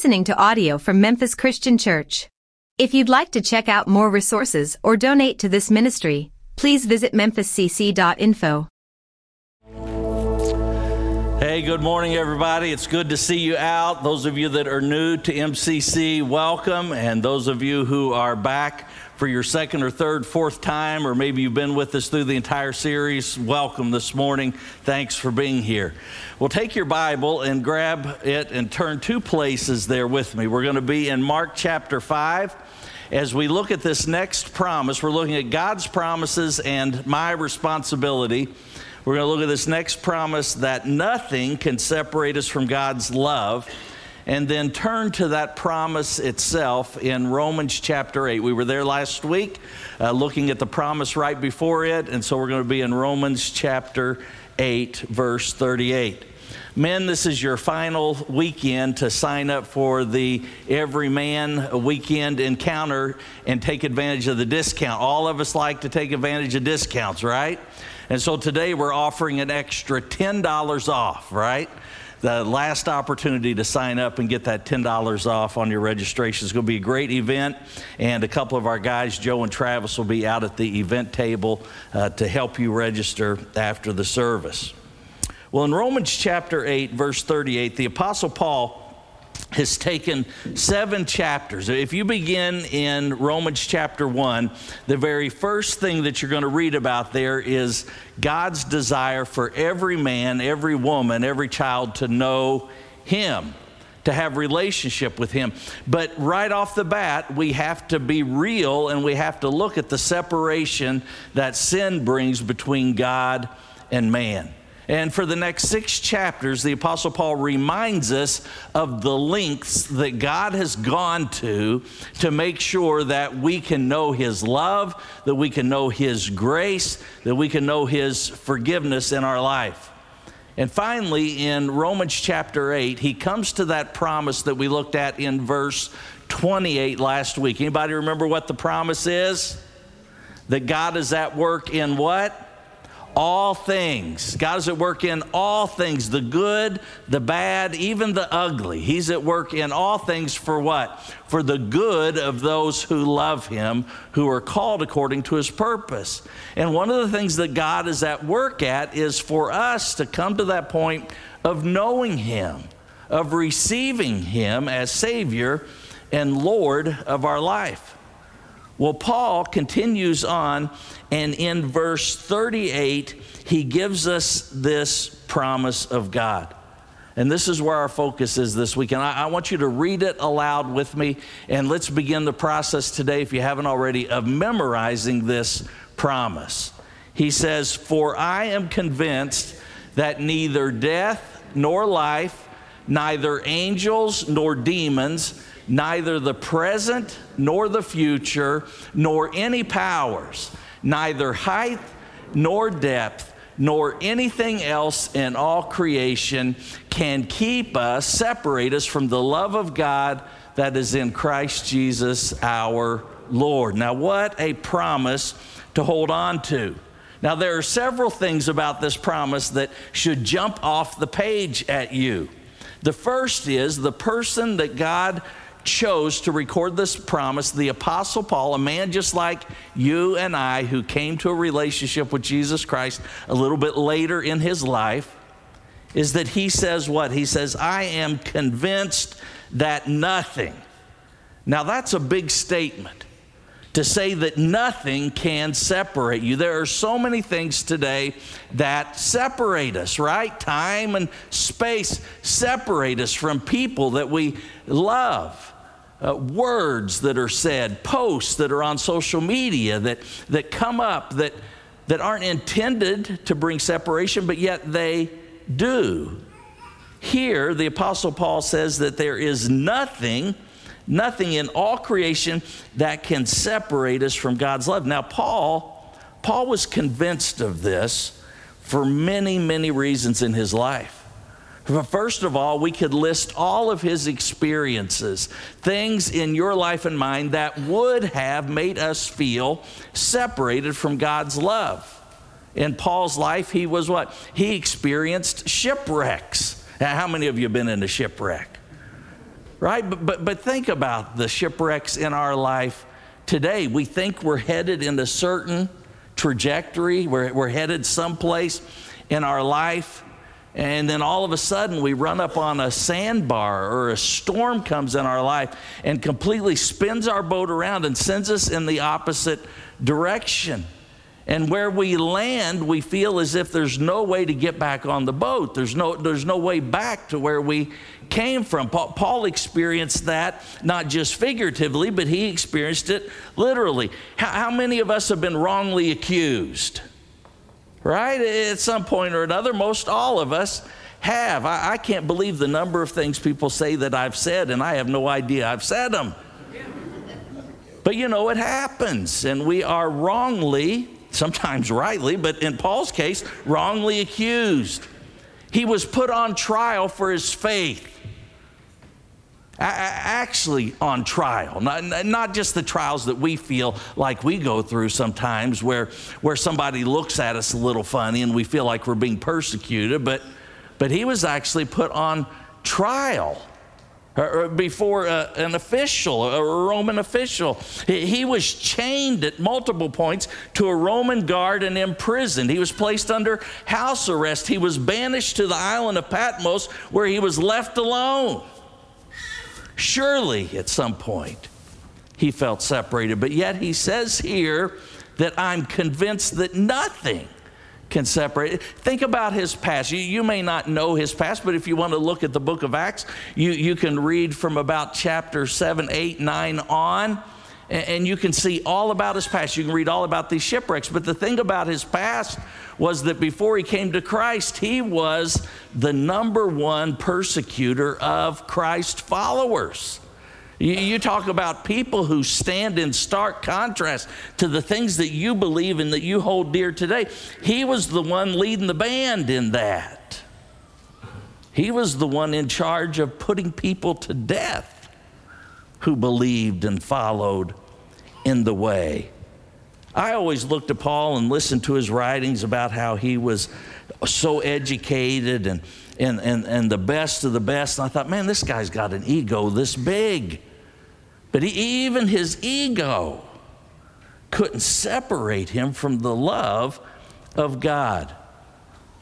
listening to audio from Memphis Christian Church. If you'd like to check out more resources or donate to this ministry, please visit memphiscc.info. Hey, good morning, everybody. It's good to see you out. Those of you that are new to MCC, welcome. And those of you who are back for your second or third, fourth time, or maybe you've been with us through the entire series, welcome this morning. Thanks for being here. Well, take your Bible and grab it and turn two places there with me. We're going to be in Mark chapter 5 as we look at this next promise, we're looking at God's promises and my responsibility. We're going to look at this next promise that nothing can separate us from God's love, and then turn to that promise itself in Romans chapter 8. We were there last week uh, looking at the promise right before it, and so we're going to be in Romans chapter 8, verse 38. Men, this is your final weekend to sign up for the Every Man weekend encounter and take advantage of the discount. All of us like to take advantage of discounts, right? And so today we're offering an extra $10 off, right? The last opportunity to sign up and get that $10 off on your registration. It's going to be a great event, and a couple of our guys, Joe and Travis, will be out at the event table uh, to help you register after the service. Well, in Romans chapter 8, verse 38, the Apostle Paul has taken seven chapters. If you begin in Romans chapter 1, the very first thing that you're going to read about there is God's desire for every man, every woman, every child to know Him to have relationship with him but right off the bat we have to be real and we have to look at the separation that sin brings between god and man and for the next six chapters, the Apostle Paul reminds us of the lengths that God has gone to to make sure that we can know His love, that we can know His grace, that we can know His forgiveness in our life. And finally, in Romans chapter 8, he comes to that promise that we looked at in verse 28 last week. Anybody remember what the promise is? That God is at work in what? All things. God is at work in all things the good, the bad, even the ugly. He's at work in all things for what? For the good of those who love Him, who are called according to His purpose. And one of the things that God is at work at is for us to come to that point of knowing Him, of receiving Him as Savior and Lord of our life. Well, Paul continues on, and in verse 38, he gives us this promise of God. And this is where our focus is this week. And I, I, want you to read it aloud with me. And let's begin the process today, if you haven't already, of memorizing this promise. He says, For I am convinced that neither death nor life, neither angels nor demons, neither the present nor the future, nor any powers, neither height nor depth, nor anything else in all creation can keep us, separate us from the love of God that is in Christ Jesus our Lord. Now, what a promise to hold on to. Now, there are several things about this promise that should jump off the page at you. The first is the person that God chose to record this promise, the Apostle Paul, a man just like you and I, who came to a relationship with Jesus Christ a little bit later in his life, is that he says what? He says, I am convinced that nothing. Now, that's a big statement to say that nothing can separate you. There are so many things today that separate us, right? Time and space separate us from people that we love. Uh, words that are said, posts that are on social media that, that come up that, that aren't intended to bring separation, but yet they do. Here, the Apostle Paul says that there is nothing nothing in all creation that can separate us from God's love. Now, Paul, Paul was convinced of this for many, many reasons in his life. First of all, we could list all of his experiences, things in your life and mine that would have made us feel separated from God's love. In Paul's life, he was what? He experienced shipwrecks. Now, how many of you have been in a shipwreck? Right? But, but, but think about the shipwrecks in our life today. We think we're headed in a certain trajectory, we're, we're headed someplace in our life. And then all of a sudden, we run up on a sandbar or a storm comes in our life and completely spins our boat around and sends us in the opposite direction. And where we land, we feel as if there's no way to get back on the boat. There's no, there's no way back to where we came from. Paul experienced that not just figuratively, but he experienced it literally. How, many of us have been wrongly accused? Right? At some point or another, most all of us have. I, I can't believe the number of things people say that I've said, and I have no idea I've said them. But you know, it happens, and we are wrongly sometimes rightly, but in Paul's case, wrongly accused. He was put on trial for his faith. Actually, on trial, not, not just the trials that we feel like we go through sometimes, where, where somebody looks at us a little funny and we feel like we're being persecuted, but, but he was actually put on trial before uh, an official, a Roman official. He was chained at multiple points to a Roman guard and imprisoned. He was placed under house arrest. He was banished to the island of Patmos where he was left alone. Surely, at some point, he felt separated, but yet he says here that I'm convinced that nothing can separate. Think about his past. You, you, may not know his past, but if you want to look at the book of Acts, you, you can read from about chapter 7, 8, 9 on, and, and you can see all about his past. You can read all about these shipwrecks. But the thing about his past was that before he came to Christ, he was the number one persecutor of Christ followers. You, you talk about people who stand in stark contrast to the things that you believe and that you hold dear today. He was the one leading the band in that. He was the one in charge of putting people to death who believed and followed in the way. I always looked to Paul and listened to his writings about how he was so educated and, and, and, and the best of the best. And I thought, man, this guy's got an ego this big. But he, even his ego couldn't separate him from the love of God.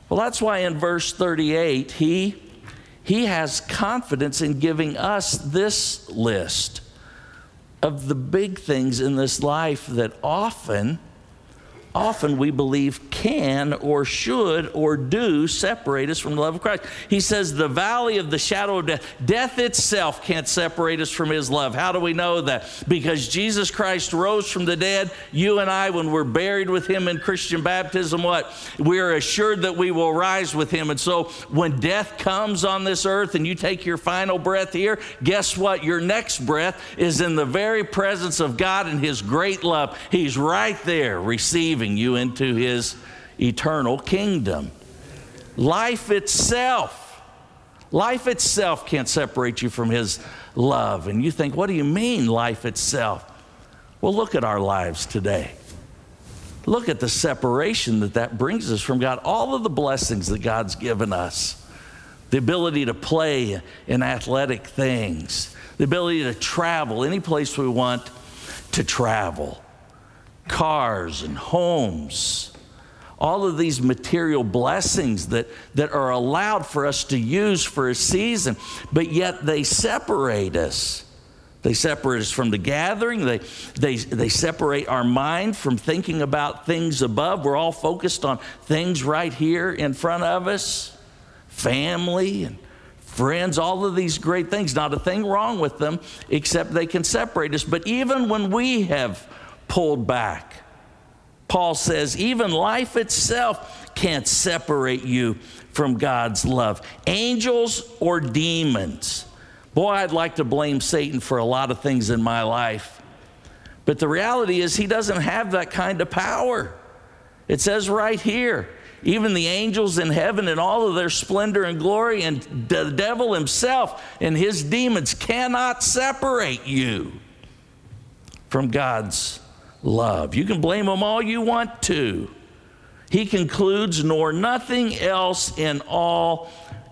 Well, that's why in verse 38, he, he has confidence in giving us this list of the big things in this life that often often we believe can or should or do separate us from the love of Christ. He says, The valley of the shadow of death, death itself can't separate us from His love. How do we know that? Because Jesus Christ rose from the dead. You and I, when we're buried with Him in Christian baptism, what? We're assured that we will rise with Him. And so when death comes on this earth and you take your final breath here, guess what? Your next breath is in the very presence of God and His great love. He's right there receiving receiving you into his eternal kingdom. Life itself, life itself can't separate you from his love. And you think, what do you mean, life itself? Well, look at our lives today. Look at the separation that that brings us from God. All of the blessings that God's given us the ability to play in athletic things, the ability to travel any place we want to travel cars and homes, all of these material blessings that, that are allowed for us to use for a season, but yet they separate us. They separate us from the gathering. They, they, they separate our mind from thinking about things above. We're all focused on things right here in front of us family and friends, all of these great things. Not a thing wrong with them, except they can separate us. But even when we have pulled back. Paul says, even life itself can't separate you from God's love. Angels or demons. Boy, I'd like to blame Satan for a lot of things in my life. But the reality is, he doesn't have that kind of power. It says right here, even the angels in heaven and all of their splendor and glory, and the devil himself and his demons cannot separate you from God's love. You can blame him all you want to. He concludes, nor nothing else in all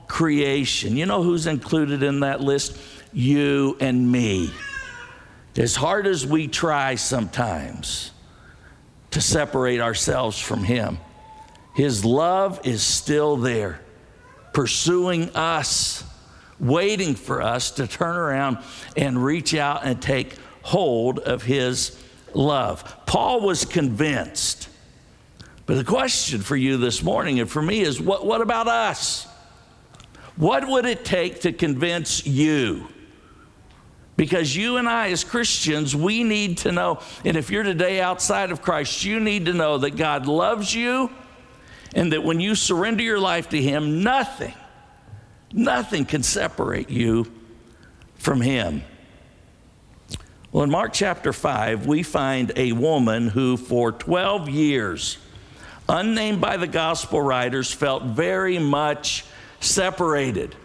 creation. You know who's included in that list? you and me. As hard as we try sometimes to separate ourselves from Him, His love is still there, pursuing us, waiting for us to turn around and reach out and take hold of His love. Paul was convinced. But the question for you this morning and for me is what, what about us? What would it take to convince you? Because you and I, as Christians, we need to know, and if you're today outside of Christ, you need to know that God loves you and that when you surrender your life to Him, nothing, nothing can separate you from Him. Well, in Mark chapter 5, we find a woman who, for 12 years, unnamed by the gospel writers, felt very much separated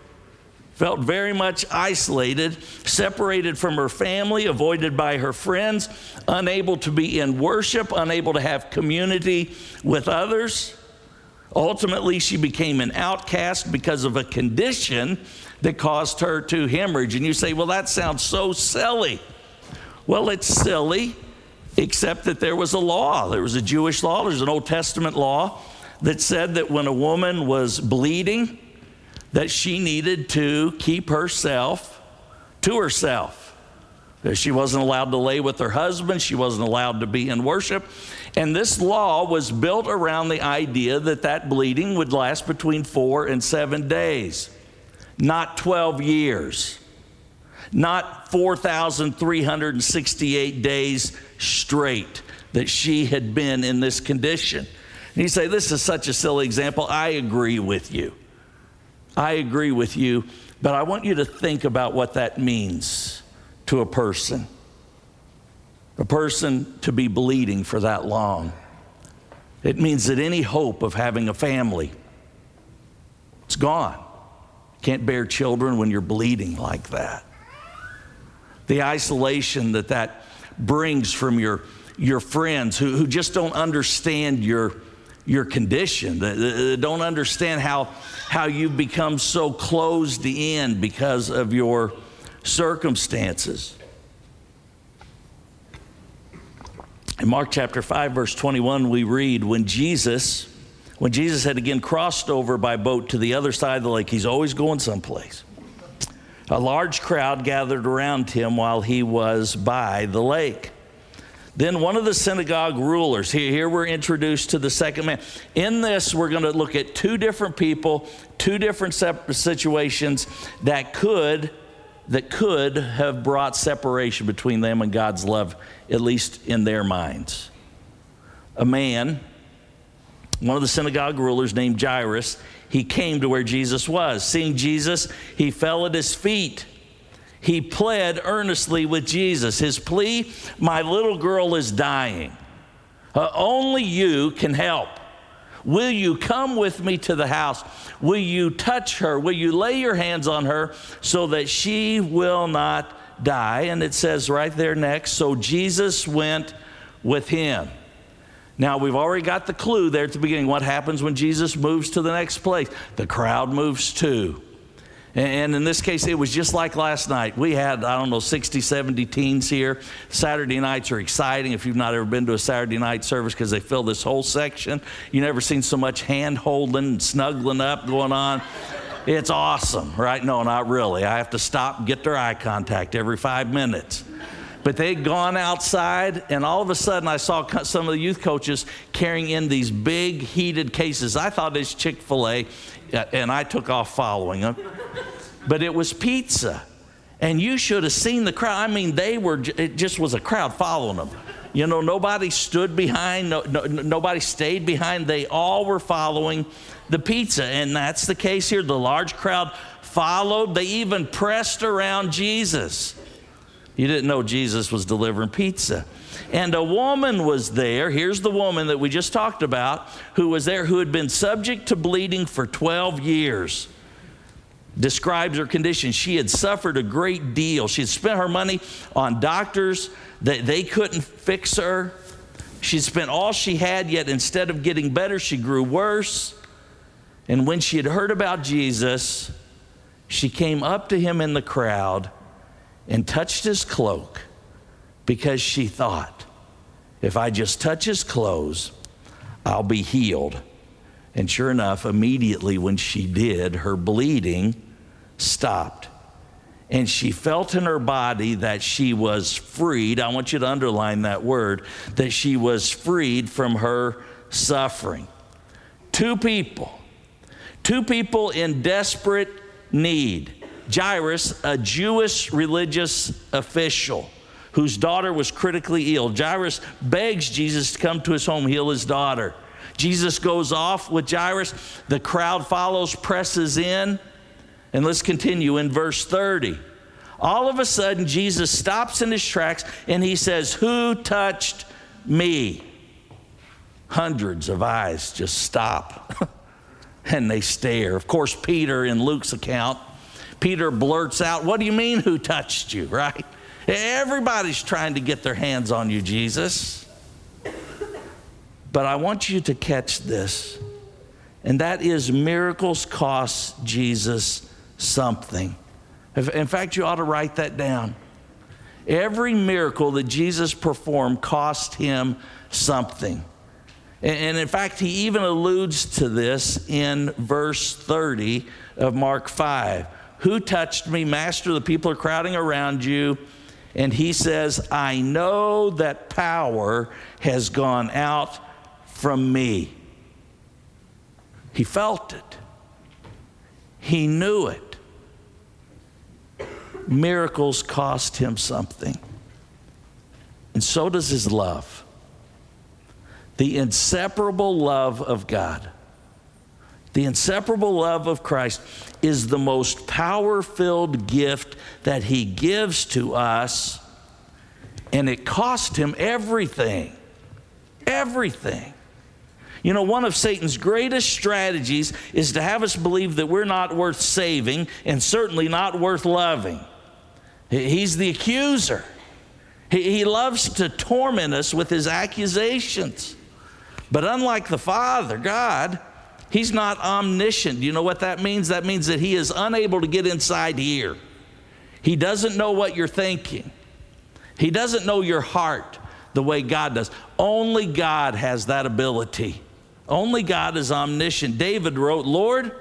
felt very much isolated, separated from her family, avoided by her friends, unable to be in worship, unable to have community with others. Ultimately, she became an outcast because of a condition that caused her to hemorrhage. And you say, well, that sounds so silly. Well, it's silly, except that there was a law. There was a Jewish law, there's an Old Testament law that said that when a woman was bleeding, that she needed to keep herself to herself. She wasn't allowed to lay with her husband, she wasn't allowed to be in worship. And this law was built around the idea that that bleeding would last between four and seven days, not 12 years, not 4,368 days straight that she had been in this condition. And you say, This is such a silly example. I agree with you. I agree with you, but I want you to think about what that means to a person. A person to be bleeding for that long. It means that any hope of having a family, it's gone. Can't bear children when you're bleeding like that. The isolation that that brings from your, your friends who, who just don't understand your, your condition, that don't understand how, how you've become so closed in because of your circumstances. In Mark chapter 5, verse 21, we read, When Jesus, when Jesus had again crossed over by boat to the other side of the lake, he's always going someplace. A large crowd gathered around him while he was by the lake. Then one of the synagogue rulers, here, we're introduced to the second man. In this, we're going to look at two different people, two different situations that could that could have brought separation between them and God's love, at least in their minds. A man, one of the synagogue rulers named Jairus, he came to where Jesus was. Seeing Jesus, he fell at his feet he pled earnestly with Jesus. His plea, My little girl is dying. Uh, only you can help. Will you come with me to the house? Will you touch her? Will you lay your hands on her so that she will not die? And it says right there next, so Jesus went with him. Now, we've already got the clue there at the beginning. What happens when Jesus moves to the next place? The crowd moves too. And in this case, it was just like last night. We had, I don't know, 60, 70 teens here. Saturday nights are exciting if you've not ever been to a Saturday night service because they fill this whole section. You never seen so much hand holding, and snuggling up going on. It's awesome, right? No, not really. I have to stop get their eye contact every five minutes. But they'd gone outside, and all of a sudden, I saw some of the youth coaches carrying in these big heated cases. I thought it was Chick fil A, uh, and I took off following them but it was pizza. And you should have seen the crowd. I mean, they were, it just was a crowd following them. You know, nobody stood behind, no, no, nobody stayed behind. They all were following the pizza. And that's the case here. The large crowd followed, they even pressed around Jesus. You didn't know Jesus was delivering pizza. And a woman was there. Here's the woman that we just talked about, who was there, who had been subject to bleeding for 12 years describes her condition. She had suffered a great deal. She had spent her money on doctors that they couldn't fix her. She'd spent all she had, yet instead of getting better, she grew worse. And when she had heard about Jesus, she came up to him in the crowd and touched his cloak because she thought, if I just touch his clothes, I'll be healed. And sure enough, immediately when she did, her bleeding stopped. And she felt in her body that she was freed. I want you to underline that word that she was freed from her suffering. Two people, two people in desperate need. Jairus, a Jewish religious official whose daughter was critically ill. Jairus begs Jesus to come to his home, heal his daughter. Jesus goes off with Jairus. The crowd follows, presses in. And let's continue in verse 30. All of a sudden, Jesus stops in his tracks and he says, Who touched me? Hundreds of eyes just stop and they stare. Of course, Peter, in Luke's account, Peter blurts out, What do you mean, who touched you, right? Everybody's trying to get their hands on you, Jesus. But I want you to catch this, and that is miracles cost Jesus something. In fact, you ought to write that down. Every miracle that Jesus performed cost him something. And in fact, he even alludes to this in verse 30 of Mark 5. Who touched me? Master, the people are crowding around you. And he says, I know that power has gone out from me. He felt it, he knew it. Miracles cost him something. And so does his love. The inseparable love of God, the inseparable love of Christ is the most power filled gift that he gives to us, and it cost him everything. Everything. You know, one of Satan's greatest strategies is to have us believe that we're not worth saving and certainly not worth loving. He's the accuser. He, loves to torment us with his accusations. But unlike the Father, God, He's not omniscient. You know what that means? That means that He is unable to get inside here. He doesn't know what you're thinking, He doesn't know your heart the way God does. Only God has that ability. Only God is omniscient. David wrote, Lord,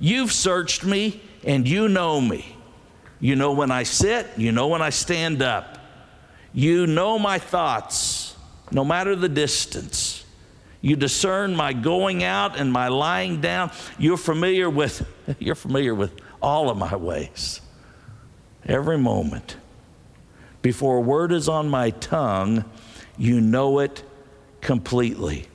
you've searched me and you know me. You know when I sit, you know when I stand up. You know my thoughts, no matter the distance. You discern my going out and my lying down. You're familiar with you're familiar with all of my ways. Every moment. Before a word is on my tongue, you know it completely.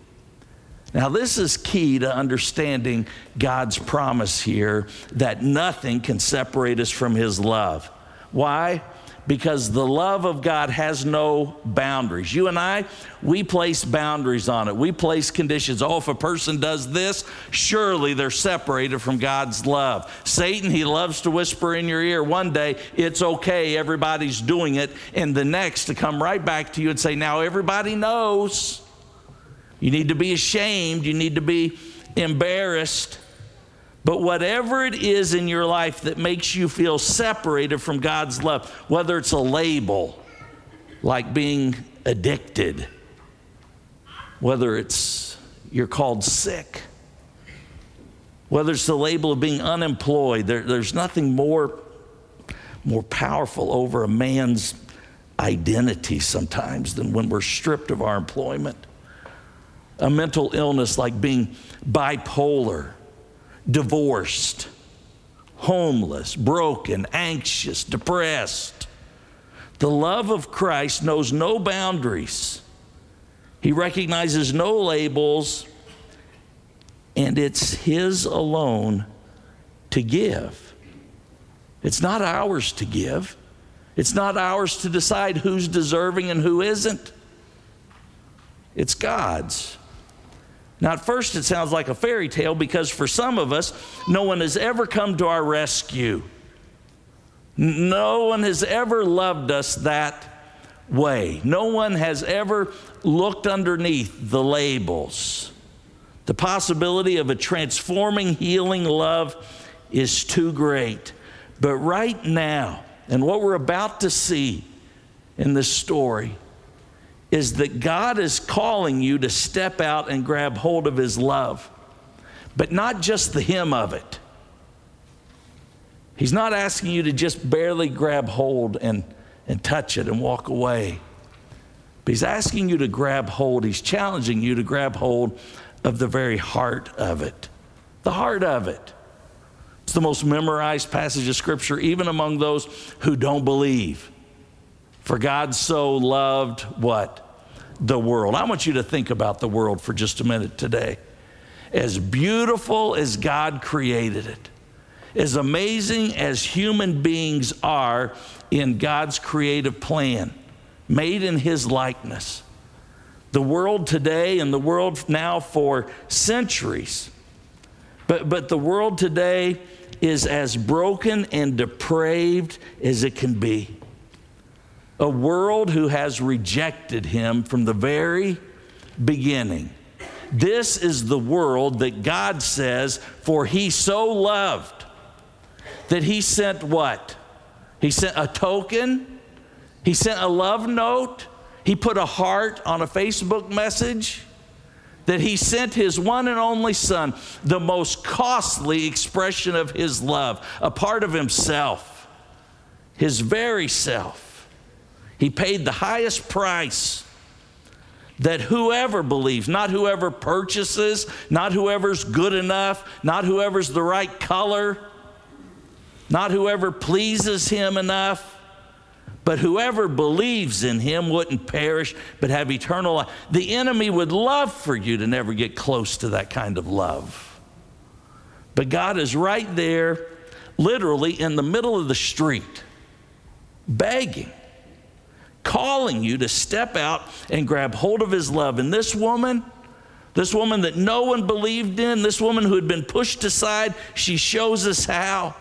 Now, this is key to understanding God's promise here that nothing can separate us from His love. Why? Because the love of God has no boundaries. You and I, we place boundaries on it. We place conditions. Oh, if a person does this, surely they're separated from God's love. Satan, he loves to whisper in your ear one day, it's okay, everybody's doing it, and the next to come right back to you and say, now everybody knows. You need to be ashamed. You need to be embarrassed. But whatever it is in your life that makes you feel separated from God's love, whether it's a label like being addicted, whether it's you're called sick, whether it's the label of being unemployed, there, there's nothing more, more powerful over a man's identity sometimes than when we're stripped of our employment. A mental illness like being bipolar, divorced, homeless, broken, anxious, depressed. The love of Christ knows no boundaries. He recognizes no labels, and it's His alone to give. It's not ours to give. It's not ours to decide who's deserving and who isn't. It's God's. Now, at first, it sounds like a fairy tale because for some of us, no one has ever come to our rescue. No one has ever loved us that way. No one has ever looked underneath the labels. The possibility of a transforming, healing love is too great. But right now, And what we're about to see in this story is that God is calling you to step out and grab hold of His love, but not just the Him of it. He's not asking you to just barely grab hold and, and touch it and walk away. But He's asking you to grab hold, He's challenging you to grab hold of the very heart of it. The heart of it. It's the most memorized passage of Scripture, even among those who don't believe. For God so loved what? The world. I want you to think about the world for just a minute today. As beautiful as God created it, as amazing as human beings are in God's creative plan, made in His likeness, the world today and the world now for centuries, but, but the world today is as broken and depraved as it can be. A world who has rejected him from the very beginning. This is the world that God says, for he so loved that he sent what? He sent a token, he sent a love note, he put a heart on a Facebook message that he sent his one and only son, the most costly expression of his love, a part of himself, his very self. He paid the highest price that whoever believes, not whoever purchases, not whoever's good enough, not whoever's the right color, not whoever pleases him enough, but whoever believes in him wouldn't perish, but have eternal life. The enemy would love for you to never get close to that kind of love. But God is right there, literally in the middle of the street, begging, calling you to step out and grab hold of his love. And this woman, this woman that no one believed in, this woman who had been pushed aside, she shows us how.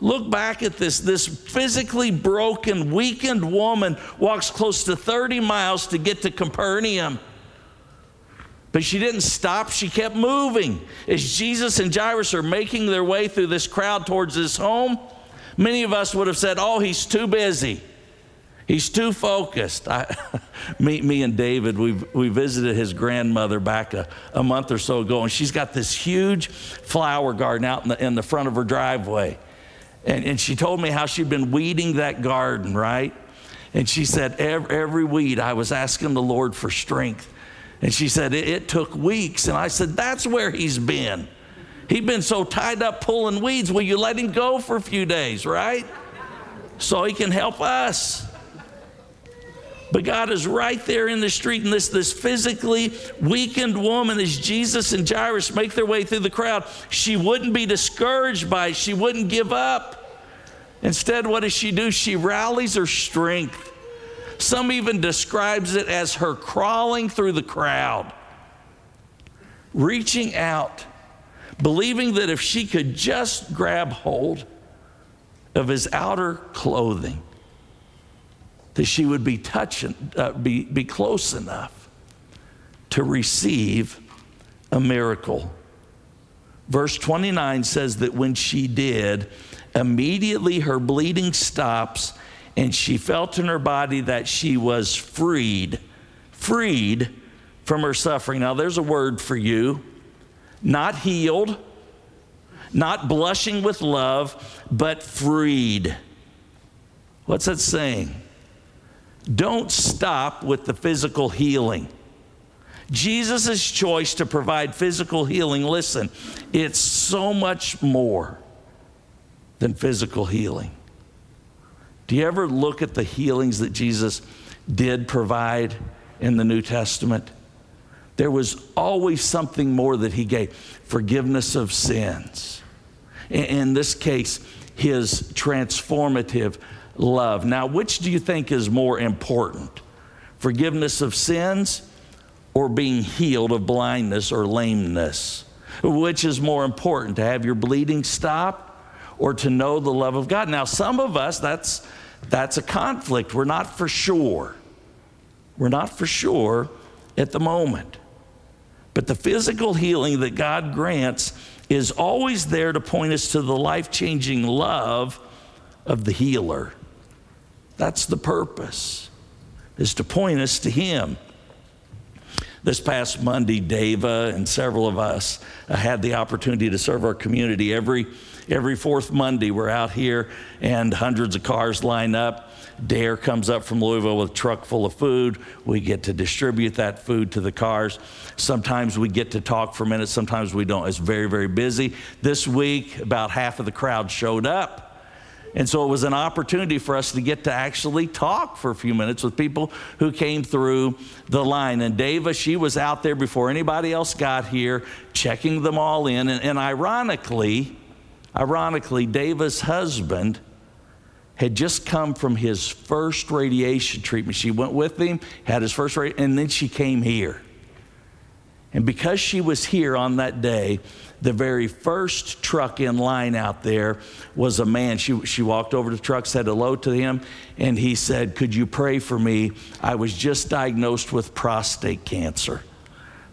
Look back at this. This physically broken, weakened woman walks close to 30 miles to get to Capernaum. But she didn't stop, she kept moving. As Jesus and Jairus are making their way through this crowd towards his home, many of us would have said, Oh, he's too busy. He's too focused. I, me, me and David, we, we visited his grandmother back a, a month or so ago, and she's got this huge flower garden out in the, in the front of her driveway. And, and she told me how she'd been weeding that garden, right? And she said, every, every weed, I was asking the Lord for strength. And she said, it, it took weeks. And I said, that's where he's been. He'd been so tied up pulling weeds. Will you let him go for a few days, right? So he can help us. But God is right there in the street, and this, this physically weakened woman, as Jesus and Jairus make their way through the crowd, she wouldn't be discouraged by it. She wouldn't give up. Instead, what does she do? She rallies her strength. Some even describes it as her crawling through the crowd, reaching out, believing that if she could just grab hold of his outer clothing, that she would be touching, uh, be, be close enough to receive a miracle. Verse 29 says that when she did, immediately her bleeding stops and she felt in her body that she was freed, freed from her suffering. Now, there's a word for you not healed, not blushing with love, but freed. What's that saying? Don't stop with the physical healing. Jesus' choice to provide physical healing, listen, it's so much more than physical healing. Do you ever look at the healings that Jesus did provide in the New Testament? There was always something more that he gave forgiveness of sins. In this case, his transformative love. Now, which do you think is more important? Forgiveness of sins or being healed of blindness or lameness? Which is more important, to have your bleeding stop or to know the love of God? Now, some of us, that's, that's a conflict. We're not for sure. We're not for sure at the moment. But the physical healing that God grants is always there to point us to the life changing love of the healer. That's the purpose, is to point us to him. This past Monday, Dava and several of us uh, had the opportunity to serve our community. Every, every fourth Monday, we're out here and hundreds of cars line up. Dare comes up from Louisville with a truck full of food. We get to distribute that food to the cars. Sometimes we get to talk for a minute, sometimes we don't. It's very, very busy. This week, about half of the crowd showed up. And so it was an opportunity for us to get to actually talk for a few minutes with people who came through the line. And Dava, she was out there before anybody else got here, checking them all in. And, and ironically, ironically, Dava's husband had just come from his first radiation treatment. She went with him, had his first radiation, and then she came here. And because she was here on that day, the very first truck in line out there was a man. She, she walked over to the truck, said hello to him, and he said, Could you pray for me? I was just diagnosed with prostate cancer.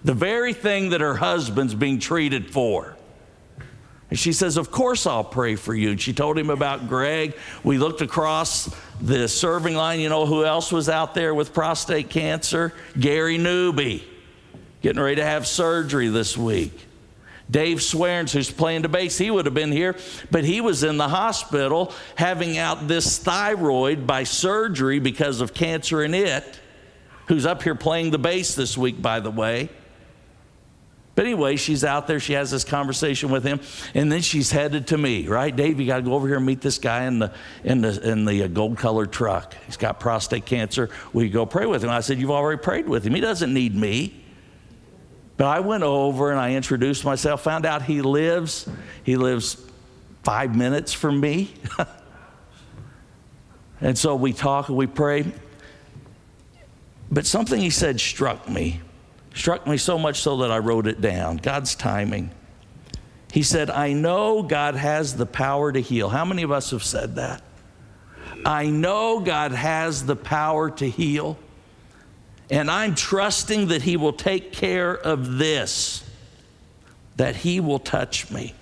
The very thing that her husband's being treated for. And she says, Of course I'll pray for you. And she told him about Greg. We looked across the serving line. You know who else was out there with prostate cancer? Gary Newby, getting ready to have surgery this week. Dave Swearens, who's playing the bass, he would have been here, but he was in the hospital having out this thyroid by surgery because of cancer in it, who's up here playing the bass this week, by the way. But anyway, she's out there, she has this conversation with him, and then she's headed to me, right? Dave, you got to go over here and meet this guy in the, in the, in the uh, gold colored truck. He's got prostate cancer. Will you go pray with him? I said, You've already prayed with him. He doesn't need me. But I went over and I introduced myself, found out he lives, he lives five minutes from me. and so we talk and we pray. But something he said struck me, struck me so much so that I wrote it down God's timing. He said, I know God has the power to heal. How many of us have said that? I know God has the power to heal. And I'm trusting that He will take care of this, that He will touch me.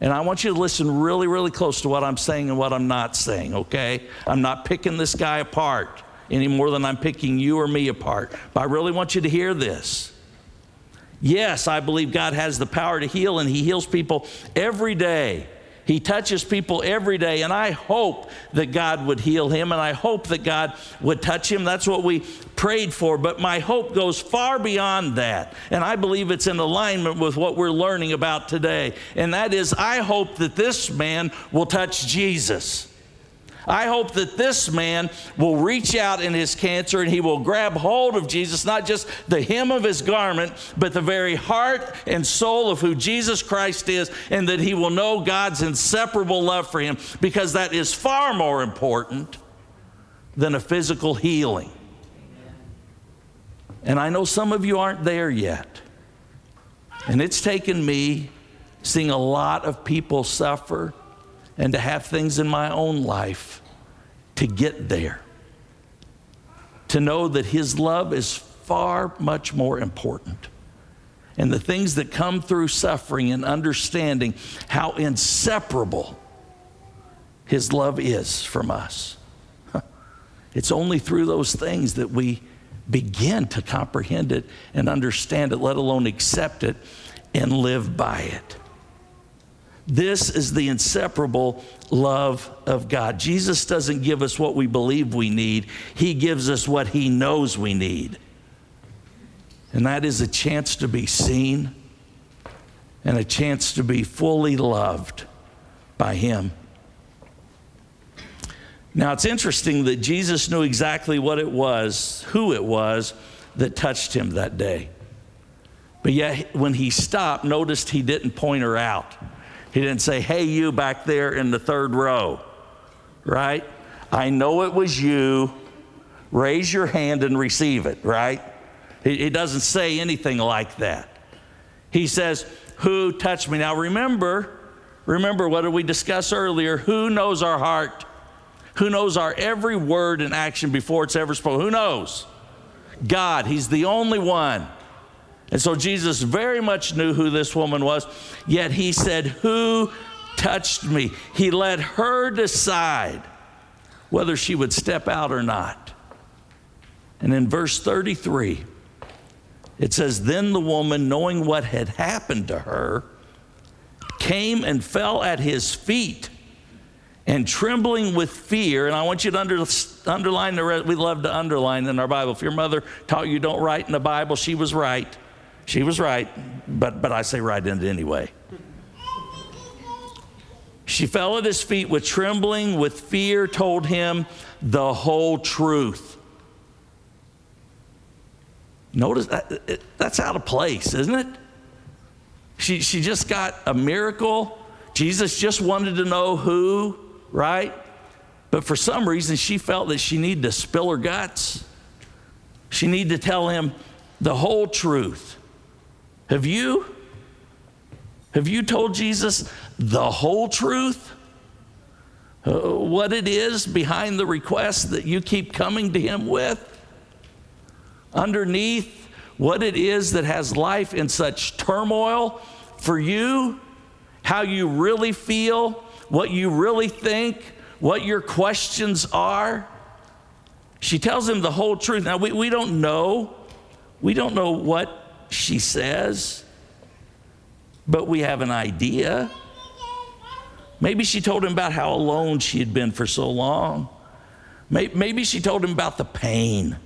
And I want you to listen really, really close to what I'm saying and what I'm not saying, okay? I'm not picking this guy apart any more than I'm picking you or me apart. But I really want you to hear this. Yes, I believe God has the power to heal, and He heals people every day. He touches people every day, and I hope that God would heal him, and I hope that God would touch him. That's what we prayed for, but my hope goes far beyond that. And I believe it's in alignment with what we're learning about today. And that is, I hope that this man will touch Jesus. I hope that this man will reach out in his cancer and he will grab hold of Jesus, not just the hem of his garment, but the very heart and soul of who Jesus Christ is, and that he will know God's inseparable love for him, because that is far more important than a physical healing. And I know some of you aren't there yet. And it's taken me seeing a lot of people suffer and to have things in my own life to get there. To know that His love is far much more important. And the things that come through suffering and understanding how inseparable His love is from us. It's only through those things that we begin to comprehend it and understand it, let alone accept it and live by it. This is the inseparable love of God. Jesus doesn't give us what we believe we need, He gives us what He knows we need. And that is a chance to be seen and a chance to be fully loved by Him. Now, it's interesting that Jesus knew exactly what it was, who it was that touched him that day. But yet, when he stopped, noticed he didn't point her out. He didn't say, Hey, you back there in the third row, right? I know it was you. Raise your hand and receive it, right? He, he doesn't say anything like that. He says, Who touched me? Now remember, remember what did we discuss earlier? Who knows our heart? Who knows our every word and action before it's ever spoken? Who knows? God. He's the only one. And so Jesus very much knew who this woman was, yet he said, Who touched me. He let her decide whether she would step out or not. And in verse 33, it says, Then the woman, knowing what had happened to her, came and fell at his feet and trembling with fear. And I want you to under, underline the rest. We love to underline in our Bible. If your mother taught you don't write in the Bible, she was right. She was right, but, but I say right in it anyway. She fell at his feet with trembling, with fear, told him the whole truth. Notice that, that's out of place, isn't it? She, she just got a miracle. Jesus just wanted to know who, right? But for some reason, she felt that she needed to spill her guts. She needed to tell him the whole truth. Have you? Have you told Jesus the whole truth? Uh, what it is behind the request that you keep coming to Him with? Underneath what it is that has life in such turmoil for you, how you really feel, what you really think, what your questions are. She tells him the whole truth. Now, we, we don't know. We don't know what she says but we have an idea. Maybe she told him about how alone she had been for so long. Maybe she told him about the pain,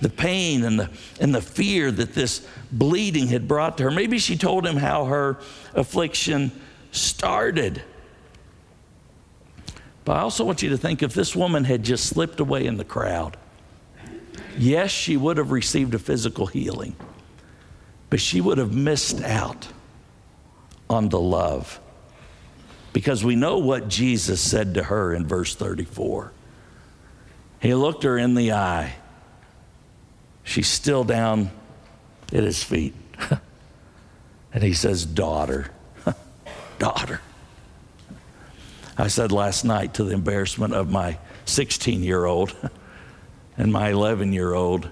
the pain and the, and the fear that this bleeding had brought to her. Maybe she told him how her affliction started. But I also want you to think if this woman had just slipped away in the crowd, yes, she would have received a physical healing, but she would have missed out on the love. Because we know what Jesus said to her in verse 34. He looked her in the eye. She's still down at his feet. and he says, Daughter, daughter. I said last night to the embarrassment of my 16 year old and my 11 year old,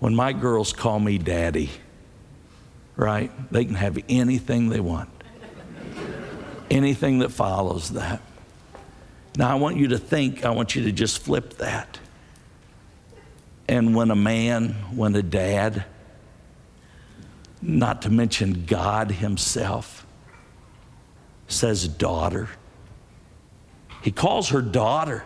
when my girls call me daddy, right? They can have anything they want, anything that follows that. Now, I want you to think, I want you to just flip that. And when a man, when a dad, not to mention God Himself, says daughter, He calls her daughter.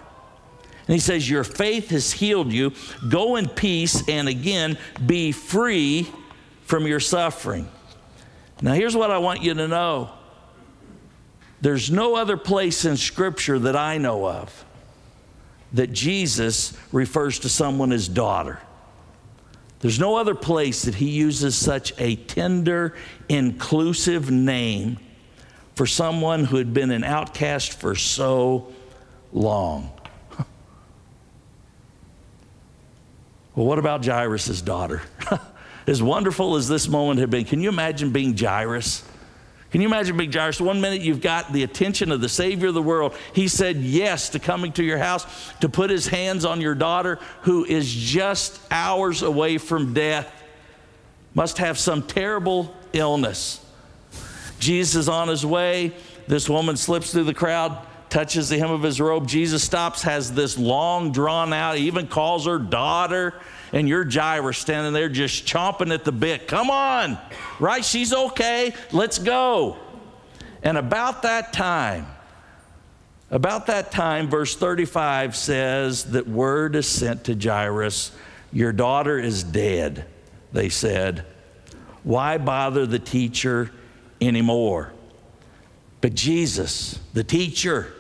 And He says, Your faith has healed you. Go in peace and again be free from your suffering. Now, here's what I want you to know there's no other place in Scripture that I know of that Jesus refers to someone as daughter. There's no other place that he uses such a tender, inclusive name for someone who had been an outcast for so long. Well, what about Jairus' daughter? as wonderful as this moment had been, can you imagine being Jairus? Can you imagine being Jairus? One minute you've got the attention of the Savior of the world. He said yes to coming to your house to put his hands on your daughter who is just hours away from death, must have some terrible illness. Jesus is on his way. This woman slips through the crowd, touches the hem of his robe. Jesus stops, has this long drawn out, he even calls her daughter and you're Jairus standing there just chomping at the bit. Come on, right? She's okay. Let's go. And about that time, about that time, verse 35 says that word is sent to Jairus Your daughter is dead, they said. Why bother the teacher anymore? But Jesus, the teacher,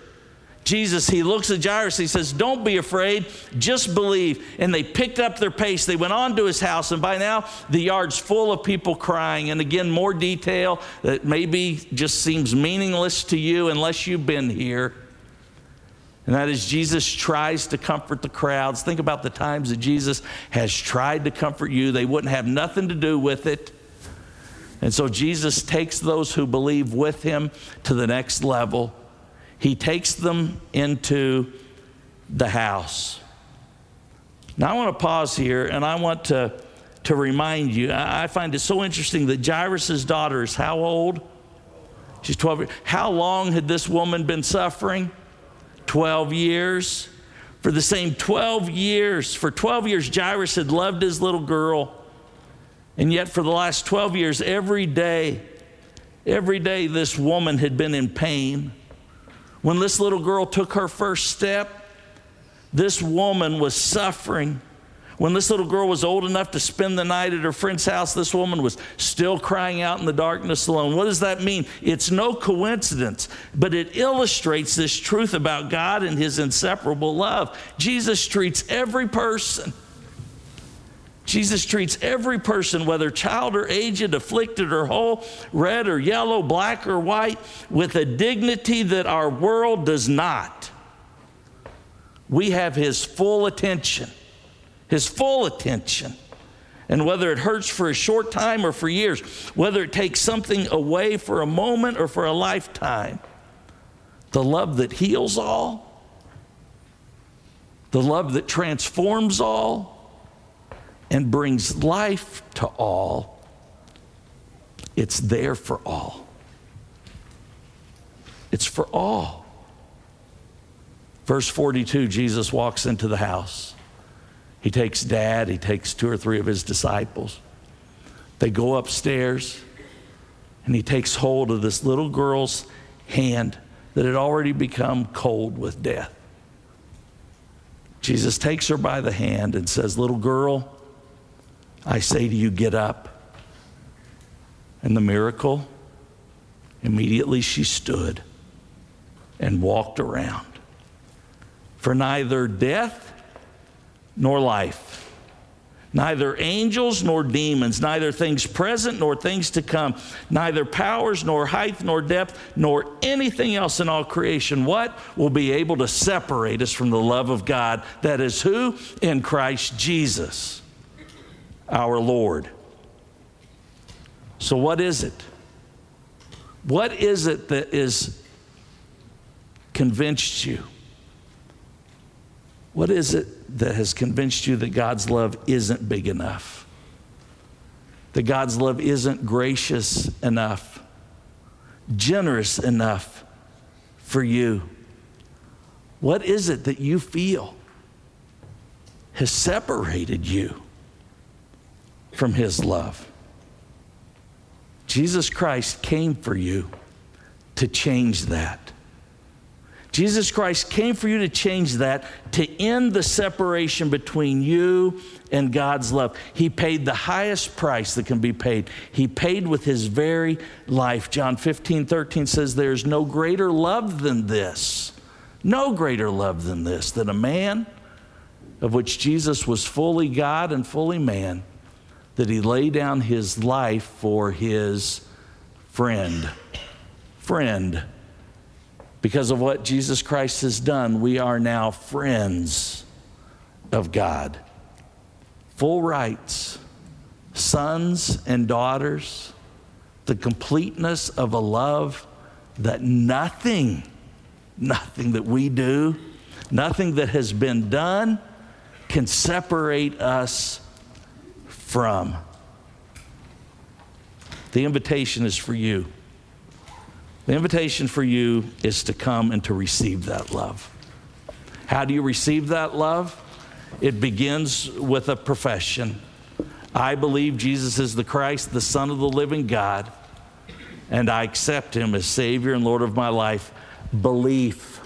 Jesus, he looks at Jairus, he says, Don't be afraid, just believe. And they picked up their pace. They went on to his house, and by now the yard's full of people crying. And again, more detail that maybe just seems meaningless to you unless you've been here. And that is, Jesus tries to comfort the crowds. Think about the times that Jesus has tried to comfort you, they wouldn't have nothing to do with it. And so Jesus takes those who believe with him to the next level he takes them into the house. Now, I want to pause here and I want to, to remind you I find it so interesting that Jairus' daughter is how old? She's 12 years. How long had this woman been suffering? 12 years. For the same 12 years, for 12 years, Jairus had loved his little girl. And yet, for the last 12 years, every day, every day, this woman had been in pain. When this little girl took her first step, this woman was suffering. When this little girl was old enough to spend the night at her friend's house, this woman was still crying out in the darkness alone. What does that mean? It's no coincidence, but it illustrates this truth about God and his inseparable love. Jesus treats every person. Jesus treats every person, whether child or aged, afflicted or whole, red or yellow, black or white, with a dignity that our world does not. We have his full attention his full attention. And whether it hurts for a short time or for years, whether it takes something away for a moment or for a lifetime, the love that heals all, the love that transforms all and brings life to all, it's there for all. It's for all. Verse 42 Jesus walks into the house. He takes dad, he takes two or three of his disciples. They go upstairs, and he takes hold of this little girl's hand that had already become cold with death. Jesus takes her by the hand and says, Little girl, I say to you, get up. And the miracle, immediately she stood and walked around. For neither death nor life. Neither angels nor demons, neither things present nor things to come, neither powers nor height nor depth, nor anything else in all creation. What will be able to separate us from the love of God? That is who? In Christ Jesus, our Lord. So, what is it? What is it that is convinced you? What is it that has convinced you that God's love isn't big enough, that God's love isn't gracious enough, generous enough for you? What is it that you feel has separated you from His love? Jesus Christ came for you to change that. Jesus Christ came for you to change that, to end the separation between you and God's love. He paid the highest price that can be paid. He paid with his very life. John 15, 13 says, There's no greater love than this. No greater love than this, that a man of which Jesus was fully God and fully man, that he laid down his life for his friend. Friend. Because of what Jesus Christ has done, we are now friends of God. Full rights, sons and daughters, the completeness of a love that nothing, nothing that we do, nothing that has been done can separate us from. The invitation is for you. The invitation for you is to come and to receive that love. How do you receive that love? It begins with a profession. I believe Jesus is the Christ, the Son of the living God, and I accept him as Savior and Lord of my life. Belief,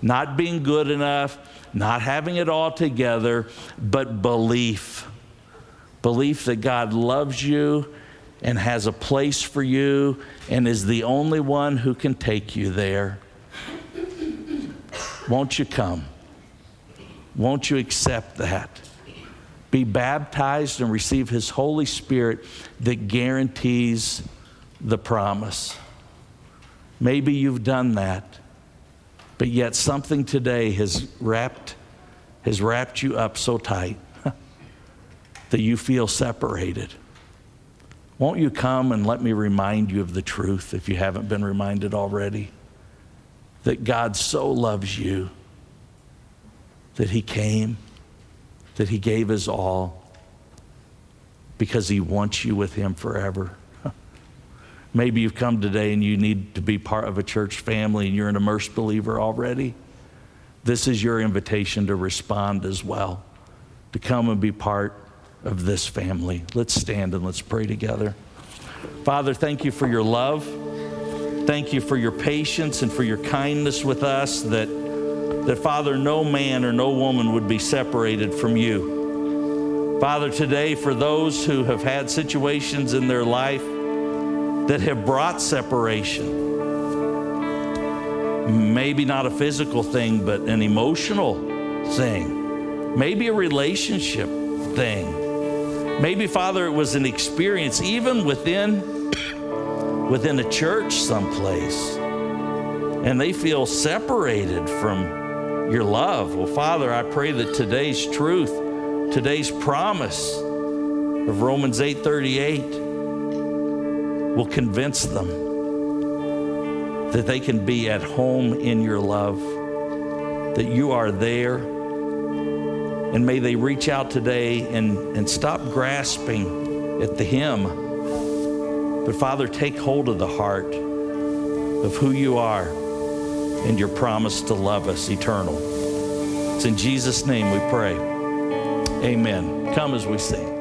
not being good enough, not having it all together, but belief. Belief that God loves you and has a place for you and is the only one who can take you there. Won't you come? Won't you accept that? Be baptized and receive His Holy Spirit that guarantees the promise. Maybe you've done that, but yet something today has wrapped, has wrapped you up so tight that you feel separated. Won't you come and let me remind you of the truth if you haven't been reminded already? That God so loves you that He came, that He gave His all because He wants you with Him forever. Maybe you've come today and you need to be part of a church family and you're an immersed believer already. This is your invitation to respond as well, to come and be part of this family. Let's stand and let's pray together. Father, thank you for your love. Thank you for your patience and for your kindness with us that, that Father, no man or no woman would be separated from you. Father, today, for those who have had situations in their life that have brought separation, maybe not a physical thing, but an emotional thing, maybe a relationship thing. Maybe, Father, it was an experience even within within a church someplace, and they feel separated from your love. Well, Father, I pray that today's truth, today's promise of Romans 8:38 will convince them that they can be at home in your love, that you are there. And may they reach out today and, and stop grasping at the hem. But Father, take hold of the heart of who you are and your promise to love us eternal. It's in Jesus' name we pray. Amen. Come as we sing.